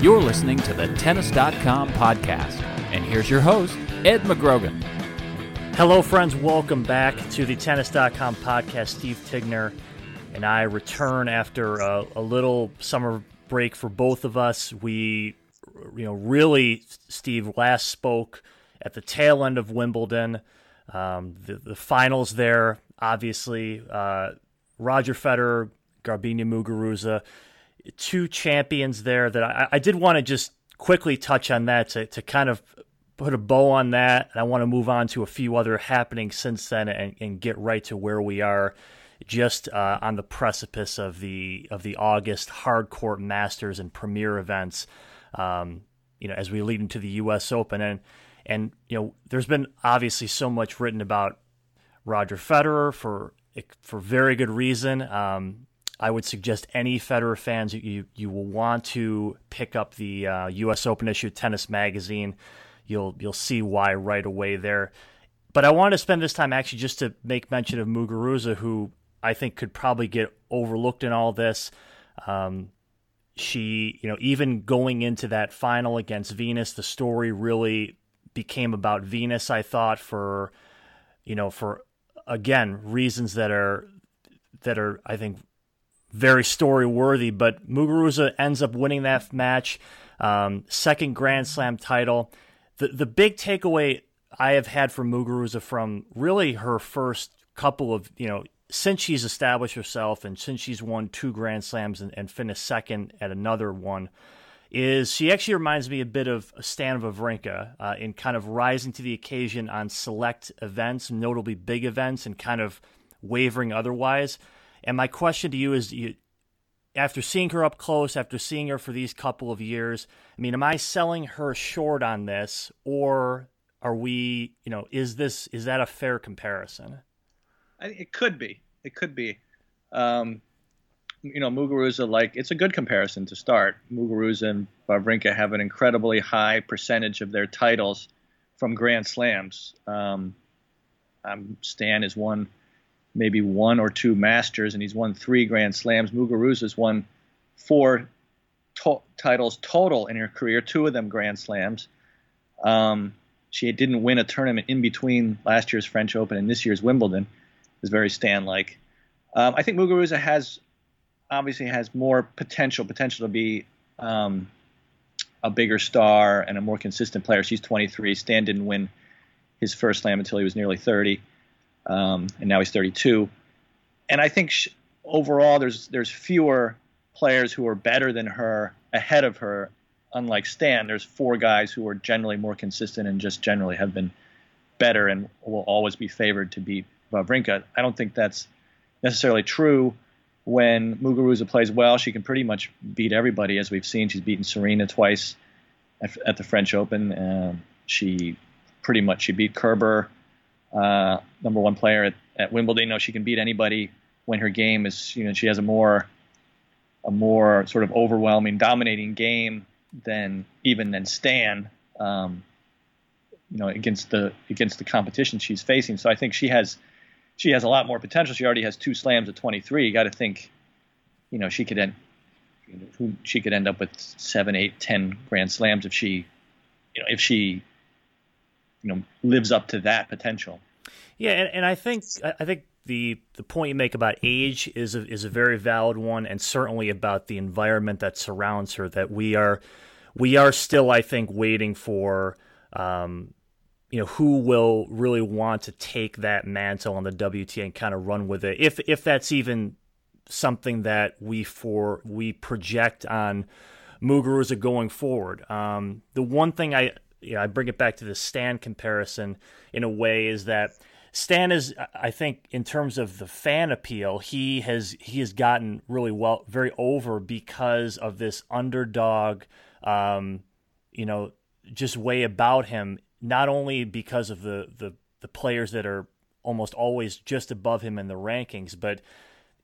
You're listening to the Tennis.com podcast. And here's your host, Ed McGrogan. Hello, friends. Welcome back to the Tennis.com podcast. Steve Tignor and I return after a, a little summer break for both of us. We, you know, really, Steve last spoke at the tail end of Wimbledon. Um, the, the finals there, obviously, uh, Roger Federer, Garbiñe Muguruza two champions there that I, I did want to just quickly touch on that to, to kind of put a bow on that. And I want to move on to a few other happenings since then and, and get right to where we are just uh, on the precipice of the of the August hard court Masters and Premier events. Um, you know, as we lead into the U.S. Open, and and you know, there's been obviously so much written about Roger Federer for for very good reason. Um, I would suggest any Federer fans you you will want to pick up the uh, U.S. Open issue Tennis Magazine. You'll you'll see why right away there. But I want to spend this time actually just to make mention of Muguruza, who I think could probably get overlooked in all this. Um, she, you know, even going into that final against Venus, the story really became about Venus. I thought for, you know, for again reasons that are that are I think very story worthy. But Muguruza ends up winning that match, um, second Grand Slam title. The the big takeaway I have had from Muguruza from really her first couple of you know since she's established herself and since she's won two Grand Slams and, and finished second at another one. Is she actually reminds me a bit of Stan Wawrinka uh, in kind of rising to the occasion on select events, notably big events, and kind of wavering otherwise. And my question to you is you, after seeing her up close, after seeing her for these couple of years, I mean, am I selling her short on this or are we, you know, is this is that a fair comparison? It could be. It could be. Um, you know, Muguruza, like, it's a good comparison to start. Muguruza and Wawrinka have an incredibly high percentage of their titles from Grand Slams. Um, um, Stan is one maybe one or two Masters, and he's won three Grand Slams. Muguruza's won four to- titles total in her career, two of them Grand Slams. Um, she didn't win a tournament in between last year's French Open and this year's Wimbledon. Is very Stan-like. Um, I think Muguruza has obviously has more potential, potential to be um, a bigger star and a more consistent player. She's 23. Stan didn't win his first slam until he was nearly 30 um, and now he's 32. And I think she, overall, there's there's fewer players who are better than her ahead of her. Unlike Stan, there's four guys who are generally more consistent and just generally have been better and will always be favored to beat Wawrinka. I don't think that's necessarily true. When Muguruza plays well, she can pretty much beat everybody, as we've seen. She's beaten Serena twice at, at the French Open. Um, she pretty much she beat Kerber uh, number one player at, at Wimbledon. You know, she can beat anybody when her game is, you know, she has a more a more sort of overwhelming, dominating game than even than Stan. Um, you know, against the against the competition she's facing. So I think she has she has a lot more potential. She already has two slams at 23. You got to think, you know, she could end she could end up with seven, eight, ten grand slams if she, you know, if she you know lives up to that potential. Yeah, and, and I think I think the the point you make about age is a, is a very valid one, and certainly about the environment that surrounds her. That we are we are still, I think, waiting for. Um, you know who will really want to take that mantle on the WTA and kind of run with it, if if that's even something that we for we project on Muguruza going forward. Um, the one thing I you know, I bring it back to the Stan comparison in a way is that Stan is, I think, in terms of the fan appeal, he has he has gotten really well, very over because of this underdog, um, you know, just way about him. Not only because of the the the players that are almost always just above him in the rankings, but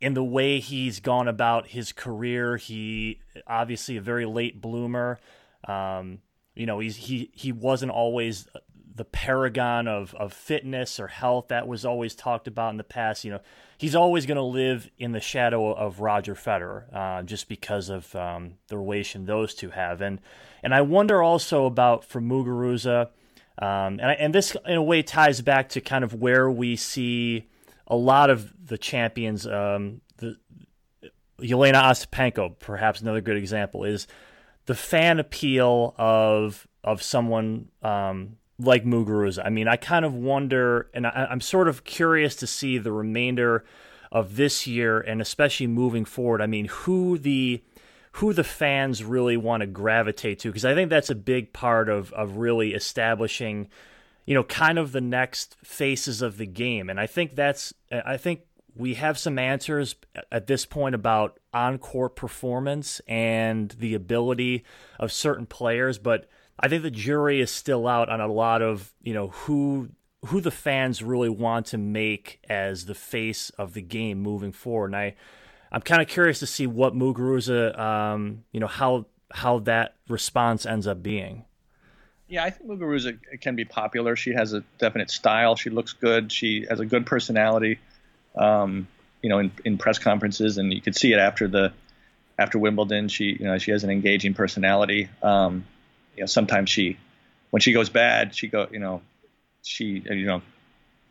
in the way he's gone about his career. He obviously a very late bloomer. Um, you know, he's he he wasn't always the paragon of of fitness or health that was always talked about in the past. You know, he's always going to live in the shadow of Roger Federer, uh, just because of um, the relation those two have. And and I wonder also about for Muguruza, um, and I, and this in a way ties back to kind of where we see a lot of the champions. Um, the Jelena Ostapenko, perhaps another good example, is the fan appeal of of someone um, like Muguruza. I mean, I kind of wonder, and I, I'm sort of curious to see the remainder of this year, and especially moving forward. I mean, who the who the fans really want to gravitate to, because I think that's a big part of of really establishing, you know, kind of the next faces of the game. And I think that's, I think we have some answers at this point about on court performance and the ability of certain players, but I think the jury is still out on a lot of you know who who the fans really want to make as the face of the game moving forward. And I I'm kind of curious to see what Muguruza um, you know how how that response ends up being. Yeah, I think Muguruza can be popular. She has a definite style. She looks good. She has a good personality. Um, you know, in, in press conferences, and you could see it after the after Wimbledon. She you know she has an engaging personality. Um, you know, sometimes she, when she goes bad, she go, you know, she, you know,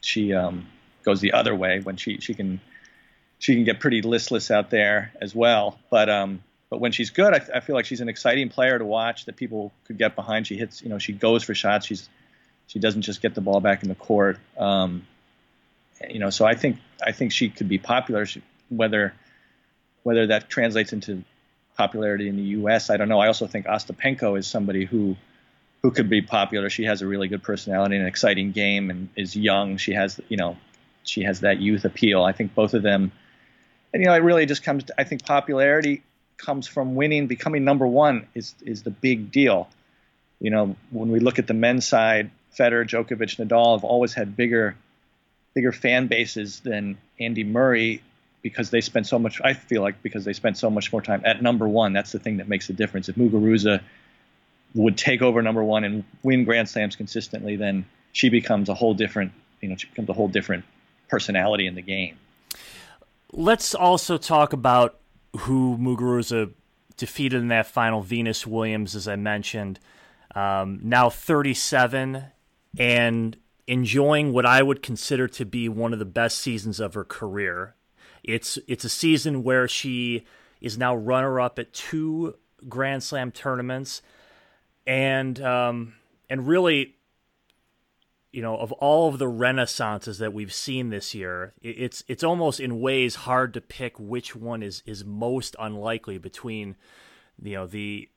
she um, goes the other way when she she can she can get pretty listless out there as well. But um, but when she's good, I, I feel like she's an exciting player to watch that people could get behind. She hits, you know, she goes for shots. She's she doesn't just get the ball back in the court. Um, you know, so I think I think she could be popular. She, whether whether that translates into popularity in the U.S. I don't know. I also think Ostapenko is somebody who who could be popular. She has a really good personality and an exciting game, and is young. She has you know she has that youth appeal. I think both of them, and you know, it really just comes. To, I think popularity comes from winning. Becoming number one is is the big deal. You know, when we look at the men's side, Federer, Djokovic, Nadal have always had bigger bigger fan bases than Andy Murray because they spent so much. I feel like because they spent so much more time at number one. That's the thing that makes the difference. If Muguruza would take over number one and win Grand Slams consistently, then she becomes a whole different. You know, she becomes a whole different personality in the game. Let's also talk about who Muguruza defeated in that final. Venus Williams, as I mentioned, um, now 37 and enjoying what I would consider to be one of the best seasons of her career. It's it's a season where she is now runner up at two Grand Slam tournaments, and um, and really, you know, of all of the renaissances that we've seen this year, it's it's almost in ways hard to pick which one is is most unlikely between, you know, the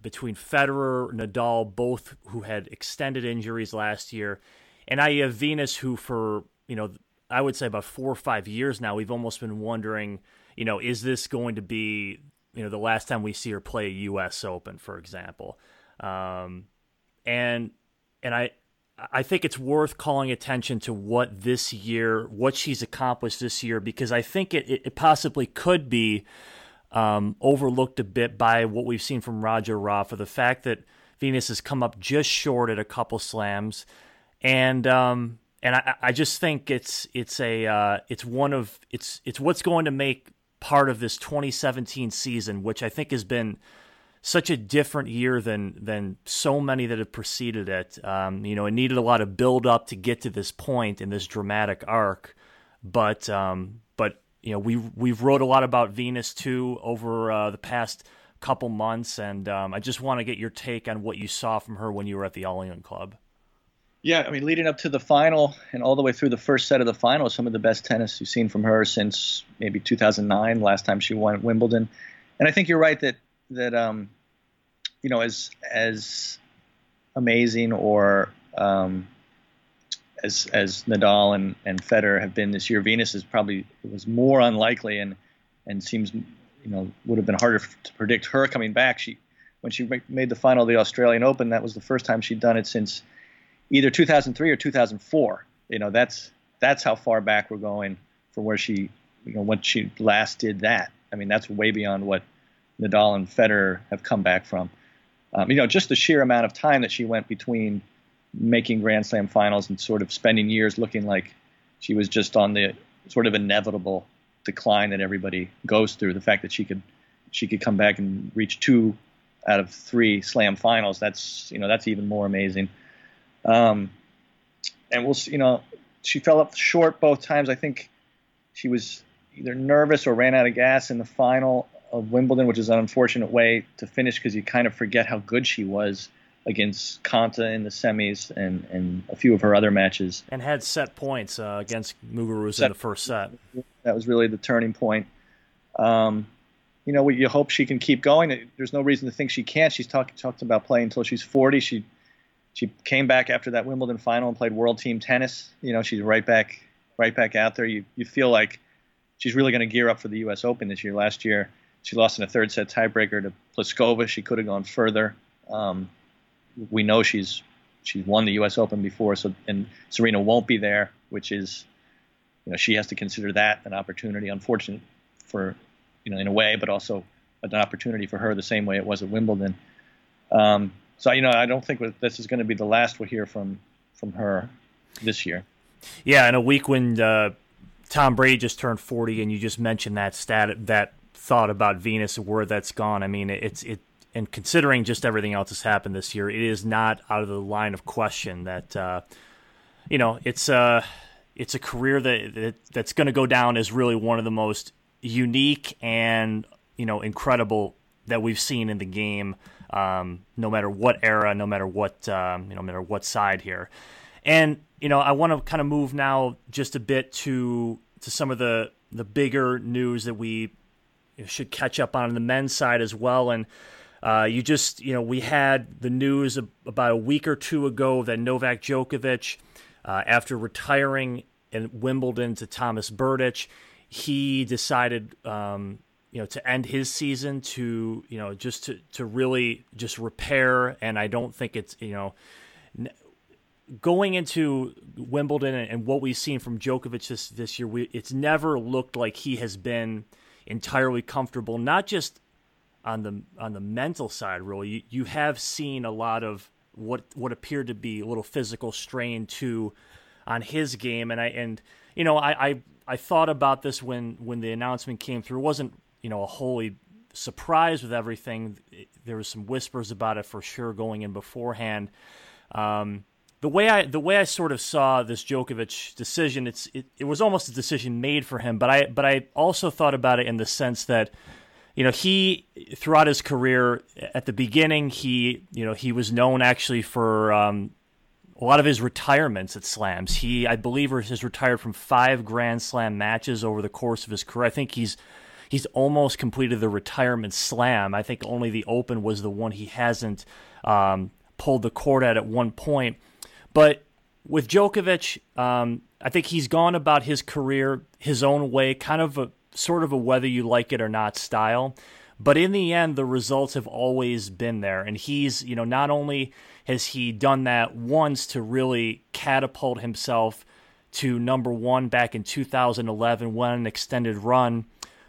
between Federer, Nadal, both who had extended injuries last year, and I have Venus, who for you know I would say about four or five years now, we've almost been wondering, you know, is this going to be, you know, the last time we see her play a U.S. Open, for example, um, and and I I think it's worth calling attention to what this year, what she's accomplished this year, because I think it, it possibly could be um, overlooked a bit by what we've seen from Roger Rafa. The fact that Venus has come up just short at a couple slams, and um, and I, I just think it's it's a uh, it's one of it's it's what's going to make part of this 2017 season, which I think has been such a different year than than so many that have preceded it. Um, you know, it needed a lot of build up to get to this point in this dramatic arc, but um, but you know we we've wrote a lot about Venus too over uh, the past couple months, and um, I just want to get your take on what you saw from her when you were at the All Club. Yeah, I mean, leading up to the final and all the way through the first set of the final, some of the best tennis you've seen from her since maybe 2009, last time she won Wimbledon. And I think you're right that that um, you know, as as amazing or um, as as Nadal and, and Federer have been this year, Venus is probably was more unlikely and and seems you know would have been harder to predict her coming back. She when she made the final of the Australian Open, that was the first time she'd done it since either 2003 or 2004. You know that's that's how far back we're going from where she you know when she last did that. I mean that's way beyond what Nadal and Federer have come back from. Um, you know just the sheer amount of time that she went between making Grand Slam finals and sort of spending years looking like she was just on the sort of inevitable decline that everybody goes through. The fact that she could she could come back and reach two out of three Slam finals that's you know that's even more amazing. Um, and we'll see, you know she fell up short both times. I think she was either nervous or ran out of gas in the final of Wimbledon, which is an unfortunate way to finish because you kind of forget how good she was against Konta in the semis and, and a few of her other matches. And had set points uh, against Muguruza in the first set. That was really the turning point. Um, you know, you hope she can keep going. There's no reason to think she can't. She's talked talked about playing until she's 40. She she came back after that Wimbledon final and played World Team Tennis. You know, she's right back right back out there. You you feel like she's really going to gear up for the U.S. Open this year. Last year, she lost in a third set tiebreaker to Pliskova. She could have gone further. Um, we know she's she's won the U.S. Open before, so and Serena won't be there, which is you know she has to consider that an opportunity. Unfortunate for you know in a way, but also an opportunity for her the same way it was at Wimbledon. Um, so you know I don't think this is going to be the last we'll hear from from her this year. Yeah, in a week when uh, Tom Brady just turned 40, and you just mentioned that stat that thought about Venus and where that's gone. I mean, it's it and considering just everything else that's happened this year, it is not out of the line of question that uh, you know it's uh, it's a career that, that that's going to go down as really one of the most unique and you know incredible that we've seen in the game. Um, no matter what era, no matter what um, you know, no matter what side here, and you know, I want to kind of move now just a bit to to some of the the bigger news that we should catch up on the men's side as well, and uh, you just, you know, we had the news about a week or two ago that Novak Djokovic, uh, after retiring in Wimbledon to Thomas Berdych, he decided, um, you know, to end his season to, you know, just to, to really just repair. And I don't think it's, you know, going into Wimbledon and, what we've seen from Djokovic this, this year, we, it's never looked like he has been entirely comfortable, not just on the on the mental side, really, you, you have seen a lot of what what appeared to be a little physical strain too on his game, and I and you know I I, I thought about this when when the announcement came through. It wasn't you know a holy surprise with everything. There was some whispers about it for sure going in beforehand. Um, the way I the way I sort of saw this Djokovic decision, it's it, it was almost a decision made for him. But I but I also thought about it in the sense that you know, he throughout his career at the beginning, he you know he was known actually for um, a lot of his retirements at slams. He, I believe, has retired from five Grand Slam matches over the course of his career. I think he's he's almost completed the retirement slam. I think only the Open was the one he hasn't um, pulled the cord at at one point. But with Djokovic, um, I think he's gone about his career his own way, kind of a, sort of a whether you like it or not style. But in the end, the results have always been there. And he's, you know, not only has he done that once to really catapult himself to number one back in 2011, won an extended run,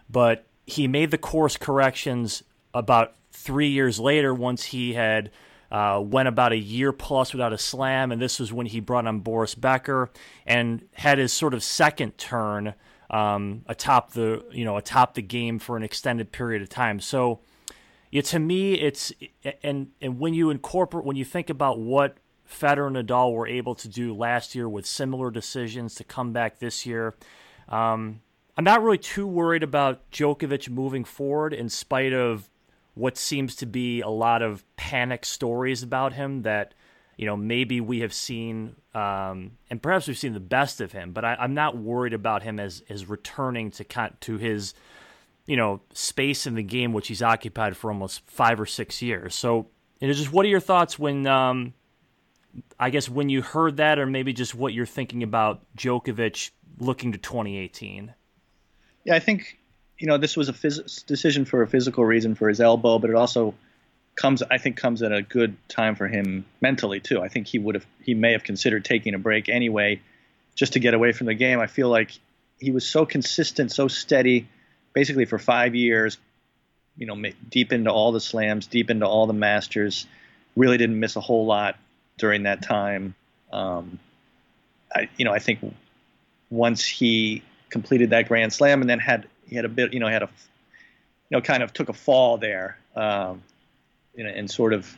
but he made the course corrections about three years later once he had uh, went about a year plus without a slam, and this was when he brought on Boris Becker and had his sort of second turn um, atop the you know atop the game for an extended period of time. So, yeah, to me, it's and and when you incorporate when you think about what Federer and Nadal were able to do last year with similar decisions to come back this year. Um, I'm not really too worried about Djokovic moving forward, in spite of what seems to be a lot of panic stories about him that you know, maybe we have seen, um, and perhaps we've seen the best of him, but I, am not worried about him as as returning to to his, you know, space in the game which he's occupied for almost five or six years. So And just what are your thoughts when, um, I guess, when you heard that, or maybe just what you're thinking about Djokovic looking to 2018? Yeah, I think you know this was a phys- decision for a physical reason for his elbow, but it also comes, I think, comes at a good time for him mentally too. I think he would have, he may have considered taking a break anyway, just to get away from the game. I feel like he was so consistent, so steady, basically for five years, you know, deep into all the slams, deep into all the masters. Really didn't miss a whole lot during that time. Um, I, you know, I think once he completed that Grand Slam and then had he had a bit, you know, had a, you know, kind of took a fall there, um, you know, and sort of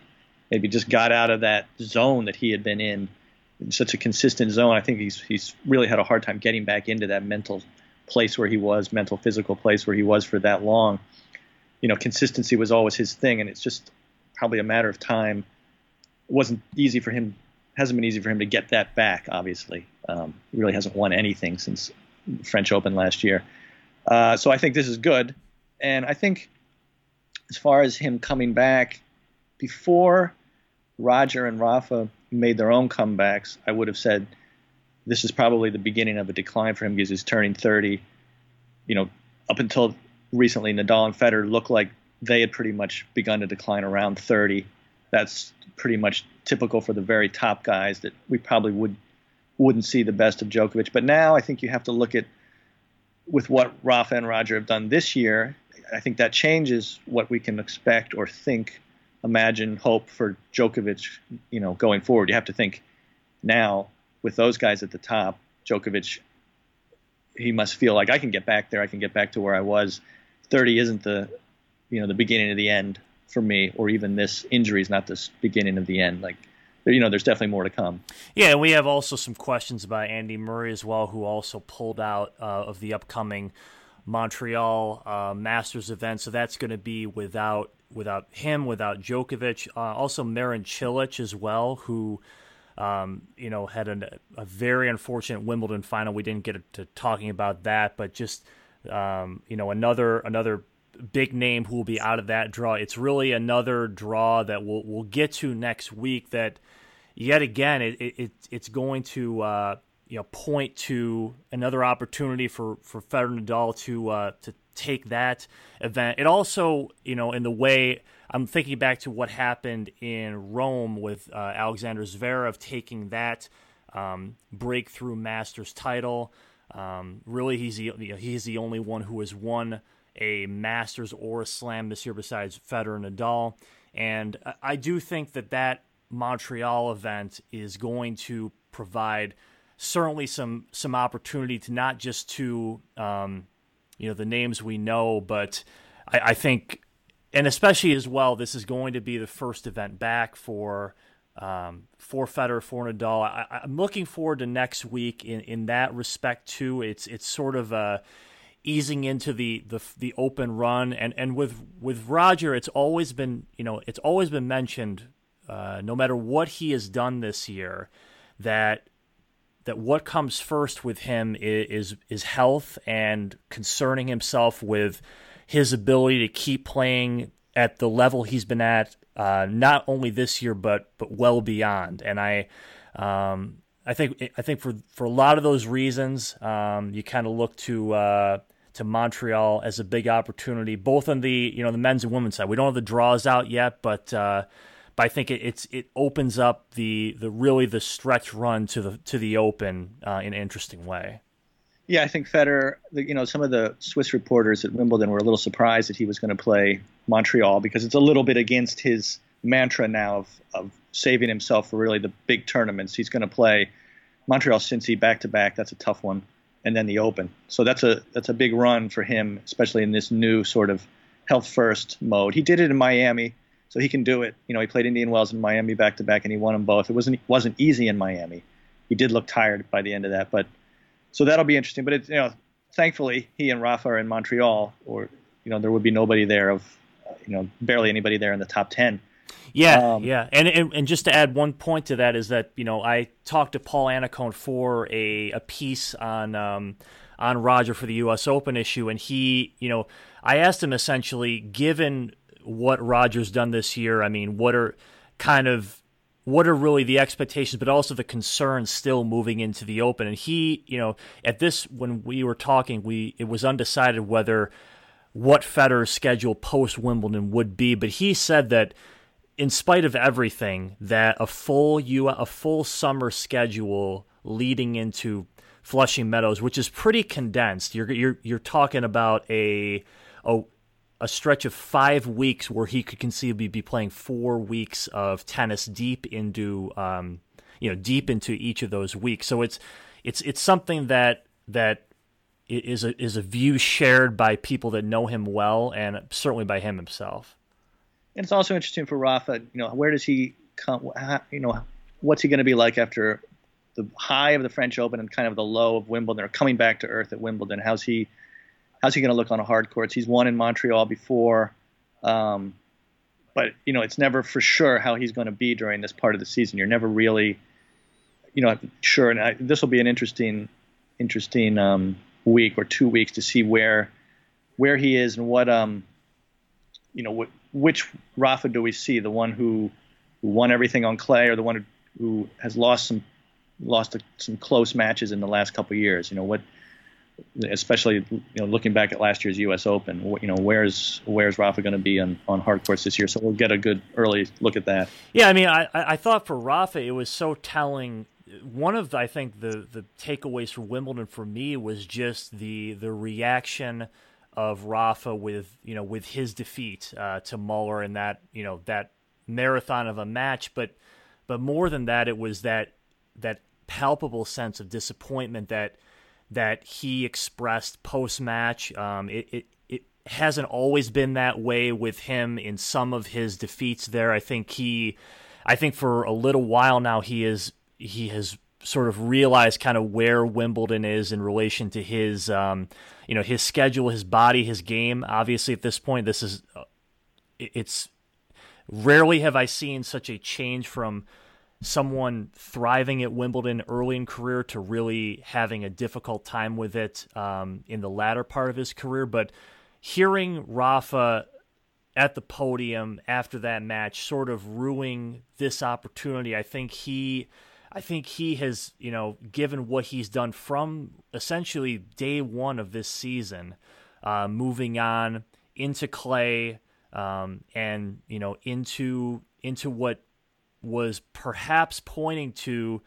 maybe just got out of that zone that he had been in, in such a consistent zone. I think he's he's really had a hard time getting back into that mental place where he was, mental physical place where he was for that long you know, consistency was always his thing, and it's just probably a matter of time. It wasn't easy for him, hasn't been easy for him to get that back. Obviously, um, he really hasn't won anything since French Open last year. Uh, so I think this is good, and I think as far as him coming back before Roger and Rafa made their own comebacks, I would have said this is probably the beginning of a decline for him because he's turning 30. You know, up until recently Nadal and Federer looked like they had pretty much begun to decline around 30. That's pretty much typical for the very top guys that we probably would wouldn't see the best of Djokovic. But now I think you have to look at with what Rafa and Roger have done this year. I think that changes what we can expect or think, imagine, hope for Djokovic. You know, going forward, you have to think now with those guys at the top. Djokovic, he must feel like I can get back there. I can get back to where I was 30 isn't the you know the beginning of the end for me, or even this injury is not the beginning of the end. Like you know, there's definitely more to come. Yeah, and we have also some questions about Andy Murray as well, who also pulled out uh, of the upcoming Montreal uh, Masters event. So that's going to be without without him, without Djokovic. Uh, also, Marin Cilic as well, who um, you know had a, a very unfortunate Wimbledon final. We didn't get to talking about that, but just um, you know, another another big name who will be out of that draw. It's really another draw that we'll we'll get to next week. That yet again, it, it it's going to uh, you know point to another opportunity for for Federer Nadal to uh, to take that event. It also you know in the way. I'm thinking back to what happened in Rome with uh, Alexander Zverev taking that um, breakthrough Masters title. Um, really, he's the he's the only one who has won a Masters or a Slam this year besides Federer and Nadal. And I do think that that Montreal event is going to provide certainly some some opportunity to not just to um, you know the names we know, but I, I think, and especially as well, this is going to be the first event back for um, for Federer, for Nadal. I, am looking forward to next week in, in that respect too. It's it's sort of uh, easing into the, the the open run, and and with with Roger, it's always been you know it's always been mentioned, uh, no matter what he has done this year, that that what comes first with him is, is is health and concerning himself with his ability to keep playing at the level he's been at uh, not only this year but but well beyond. And I um, I think I think for for a lot of those reasons, um, you kind of look to uh, to Montreal as a big opportunity, both on the you know the men's and women's side. We don't have the draws out yet, but uh, but I think it, it's it opens up the the really the stretch run to the to the Open uh, in an interesting way. Yeah, I think Federer. You know, some of the Swiss reporters at Wimbledon were a little surprised that he was going to play Montreal because it's a little bit against his mantra now of, of saving himself for really the big tournaments. He's going to play Montreal Cincy back to back. That's a tough one, and then the Open. So that's a that's a big run for him, especially in this new sort of health first mode. He did it in Miami, so he can do it. You know, he played Indian Wells and Miami back to back, and he won them both. It wasn't wasn't easy in Miami. He did look tired by the end of that, but so that'll be interesting. But it's you know, thankfully he and Rafa are in Montreal, or you know, there would be nobody there of you know barely anybody there in the top ten. Yeah, um, yeah, and, and and just to add one point to that is that you know I talked to Paul Annacone for a a piece on um, on Roger for the U.S. Open issue, and he you know I asked him essentially, given what Roger's done this year. I mean, what are kind of what are really the expectations, but also the concerns still moving into the open. And he, you know, at this when we were talking, we it was undecided whether what Federer's schedule post Wimbledon would be, but he said that in spite of everything, that a full U a full summer schedule leading into Flushing Meadows, which is pretty condensed. You're you're you're talking about a a a stretch of five weeks where he could conceivably be playing four weeks of tennis deep into um, you know deep into each of those weeks. So it's it's it's something that that is a is a view shared by people that know him well and certainly by him himself. And it's also interesting for Rafa. You know, where does he come? You know, what's he going to be like after the high of the French Open and kind of the low of Wimbledon, or coming back to earth at Wimbledon? How's he? How's he going to look on a hard courts? He's won in Montreal before, um, but you know it's never for sure how he's going to be during this part of the season. You're never really, you know, sure. And this will be an interesting, interesting um, week or two weeks to see where where he is and what um, you know, wh- which Rafa do we see? The one who, who won everything on clay, or the one who, who has lost some lost a, some close matches in the last couple of years? You know what especially you know looking back at last year's U.S. Open. You know, where's where's Rafa going to be on on hard courts this year? So we'll get a good early look at that. Yeah, I mean, I I thought for Rafa it was so telling. One of I think the the takeaways for Wimbledon for me was just the the reaction of Rafa with you know with his defeat uh, to Muller in that you know that marathon of a match, but but more than that, it was that that palpable sense of disappointment that that he expressed post match. Um, it, it, it hasn't always been that way with him in some of his defeats. There, I think he, I think for a little while now he is he has sort of realized kind of where Wimbledon is in relation to his um, you know his schedule, his body, his game. Obviously, at this point, this is uh, it's rarely have I seen such a change from someone thriving at Wimbledon early in career to really having a difficult time with it um, in the latter part of his career. But hearing Rafa at the podium after that match, sort of ruining this opportunity, I think he. I think he has, you know, given what he's done from essentially day one of this season, uh, moving on into clay, um, and you know into into what was perhaps pointing to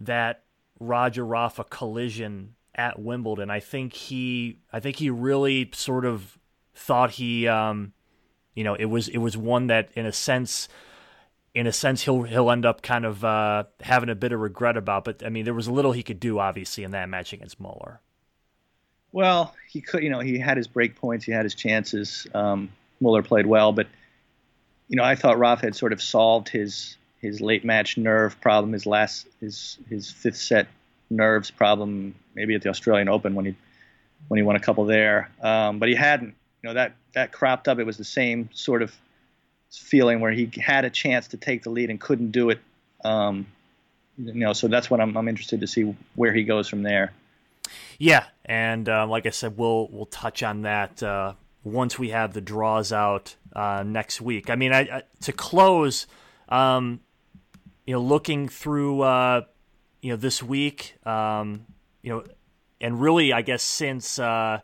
that Roger Rafa collision at Wimbledon. I think he, I think he really sort of thought he, um, you know, it was it was one that in a sense, in a sense he'll he'll end up kind of uh, having a bit of regret about. But I mean, there was little he could do obviously in that match against Muller. Well, he could, you know, he had his break points, he had his chances. Um, Muller played well, but you know, I thought Rafa had sort of solved his his late match nerve problem, his last his his fifth set nerves problem, maybe at the Australian Open when he when he won a couple there. Um, but he hadn't. You know that that cropped up. It was the same sort of feeling where he had a chance to take the lead and couldn't do it. Um, you know, so that's what I'm I'm interested to see where he goes from there. Yeah, and uh, like I said, we'll we'll touch on that uh, once we have the draws out uh, next week. I mean, I, I, to close. Um, you know, looking through, uh, you know, this week, um, you know, and really, I guess since, uh,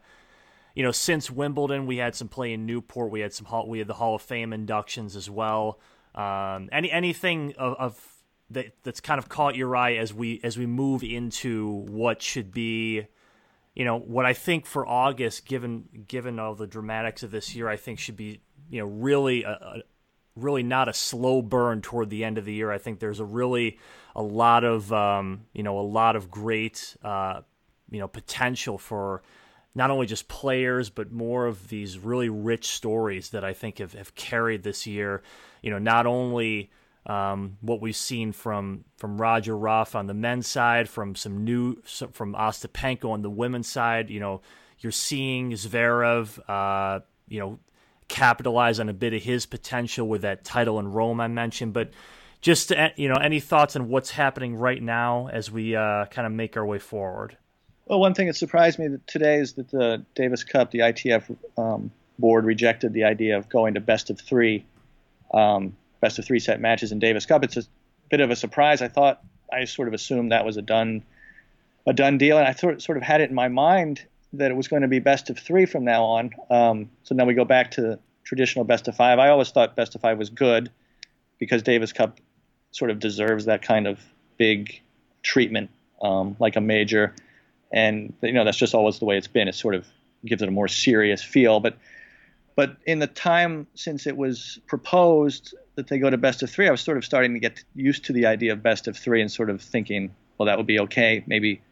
you know, since Wimbledon, we had some play in Newport. We had some hall, we had the Hall of Fame inductions as well. Um, any anything of, of that that's kind of caught your eye as we as we move into what should be, you know, what I think for August, given given all the dramatics of this year, I think should be you know really a, really not a slow burn toward the end of the year. I think there's a really a lot of um, you know a lot of great uh, you know potential for not only just players but more of these really rich stories that I think have, have carried this year. You know, not only um, what we've seen from from Roger Rafa on the men's side, from some new from Ostapenko on the women's side. You know, you're seeing Zverev. Uh, you know, capitalize on a bit of his potential with that title in Rome I mentioned. But just to, you know, any thoughts on what's happening right now as we uh, kind of make our way forward? Well, one thing that surprised me today is that the Davis Cup, the ITF um, board rejected the idea of going to best of three, um, best of three set matches in Davis Cup. It's a bit of a surprise. I thought I sort of assumed that was a done a done deal, and I sort of had it in my mind that it was going to be best of three from now on. Um, so now we go back to traditional best of five. I always thought best of five was good because Davis Cup sort of deserves that kind of big treatment, um, like a major. And you know that's just always the way it's been. It sort of gives it a more serious feel. But but in the time since it was proposed that they go to best of three, I was sort of starting to get used to the idea of best of three and sort of thinking, well, that would be okay. Maybe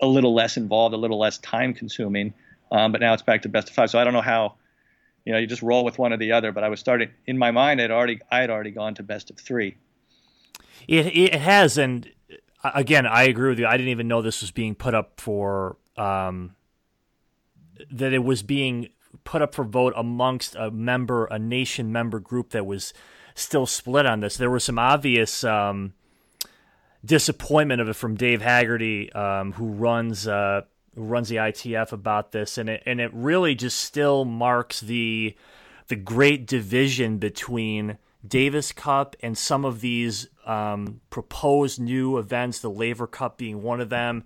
a little less involved, a little less time consuming. Um, but now it's back to best of five. So I don't know how, you know, you just roll with one or the other. But I was starting in my mind. I'd already I had already gone to best of three. It it has, and uh, again, I agree with you. I didn't even know this was being put up for um, that it was being put up for vote amongst a member, a nation member group that was still split on this. There were some obvious um, disappointment of it from Dave Haggerty, um, who runs uh, who runs the ITF about this, and it and it really just still marks the the great division between Davis Cup and some of these um, proposed new events, the Laver Cup being one of them.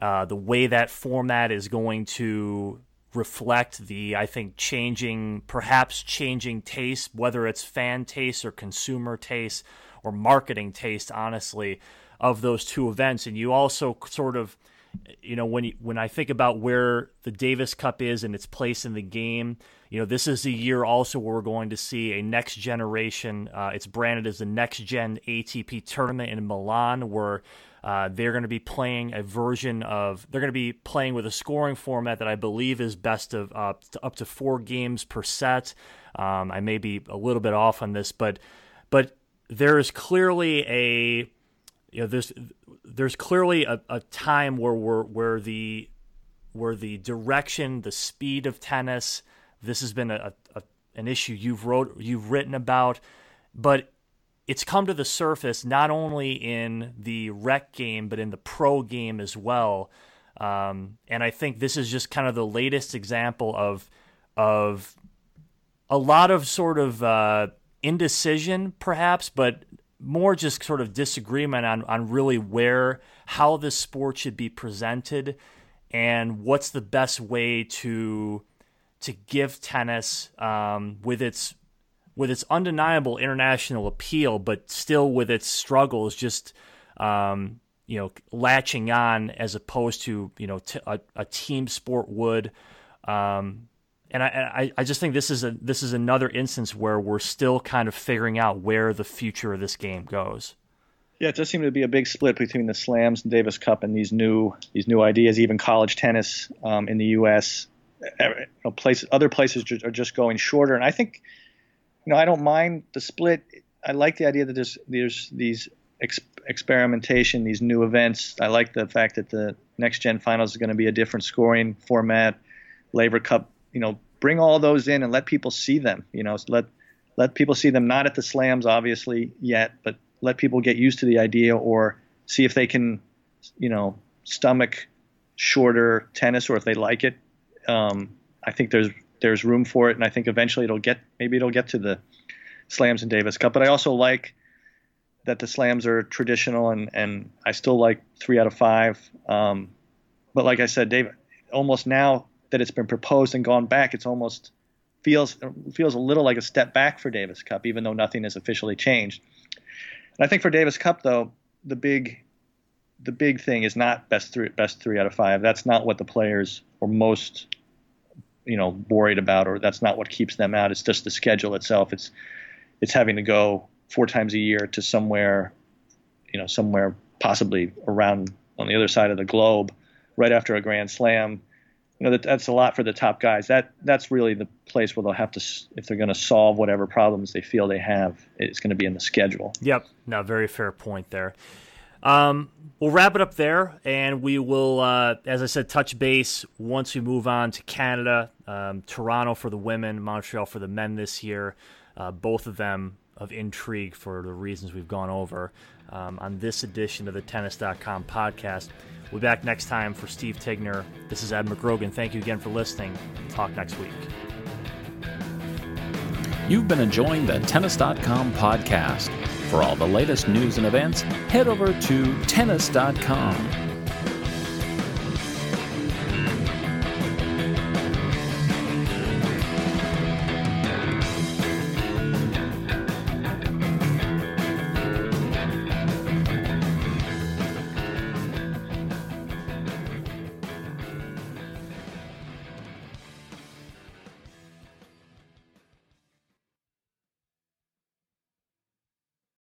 Uh, the way that format is going to reflect the, I think, changing, perhaps changing taste, whether it's fan taste or consumer taste or marketing taste, honestly, of those two events. And you also sort of, you know, when you, when I think about where the Davis Cup is and its place in the game, you know, this is a year also where we're going to see a next generation. Uh, it's branded as the next gen ATP tournament in Milan, where uh, they're going to be playing a version of. They're going to be playing with a scoring format that I believe is best of uh, up to four games per set. Um, I may be a little bit off on this, but but there is clearly a you know there's there's clearly a, a time where we're where the where the direction, the speed of tennis. This has been a, a an issue you've wrote you've written about, but it's come to the surface not only in the rec game but in the pro game as well. Um, and I think this is just kind of the latest example of of a lot of sort of uh, indecision, perhaps, but more just sort of disagreement on on really where how this sport should be presented and what's the best way to to give tennis um, with its with its undeniable international appeal, but still with its struggles, just um, you know, latching on as opposed to you know t- a, a, team sport would. Um, and I, I, just think this is a this is another instance where we're still kind of figuring out where the future of this game goes. Yeah, it does seem to be a big split between the Slams and Davis Cup and these new these new ideas. Even college tennis um, in the U.S. You know, places, other places are just going shorter, and I think you know, I don't mind the split. I like the idea that there's there's these ex- experimentation, these new events. I like the fact that the next gen finals is going to be a different scoring format. Laver Cup, you know, bring all those in and let people see them. You know, let let people see them not at the slams obviously yet, but let people get used to the idea or see if they can, you know, stomach shorter tennis or if they like it. Um, I think there's there's room for it, and I think eventually it'll get maybe it'll get to the slams and Davis Cup. But I also like that the slams are traditional, and and I still like three out of five. Um, but like I said, Dave, almost now that it's been proposed and gone back, it's almost feels feels a little like a step back for Davis Cup, even though nothing has officially changed. And I think for Davis Cup, though, the big the big thing is not best three best three out of five. That's not what the players are most you know worried about or that's not what keeps them out. It's just the schedule itself. It's it's having to go four times a year to somewhere, you know, somewhere possibly around on the other side of the globe, right after a Grand Slam. You know, that, that's a lot for the top guys. That that's really the place where they'll have to, if they're going to solve whatever problems they feel they have, it's going to be in the schedule. Yep. No, very fair point there. Um, we'll wrap it up there, and we will, uh, as I said, touch base once we move on to Canada. Um, Toronto for the women, Montreal for the men this year. Uh, both of them of intrigue for the reasons we've gone over um, on this edition of the Tennis.com podcast. We'll be back next time for Steve Tignor. This is Ed McGrogan. Thank you again for listening. Talk next week. You've been enjoying the Tennis.com podcast. For all the latest news and events, head over to Tennis.com.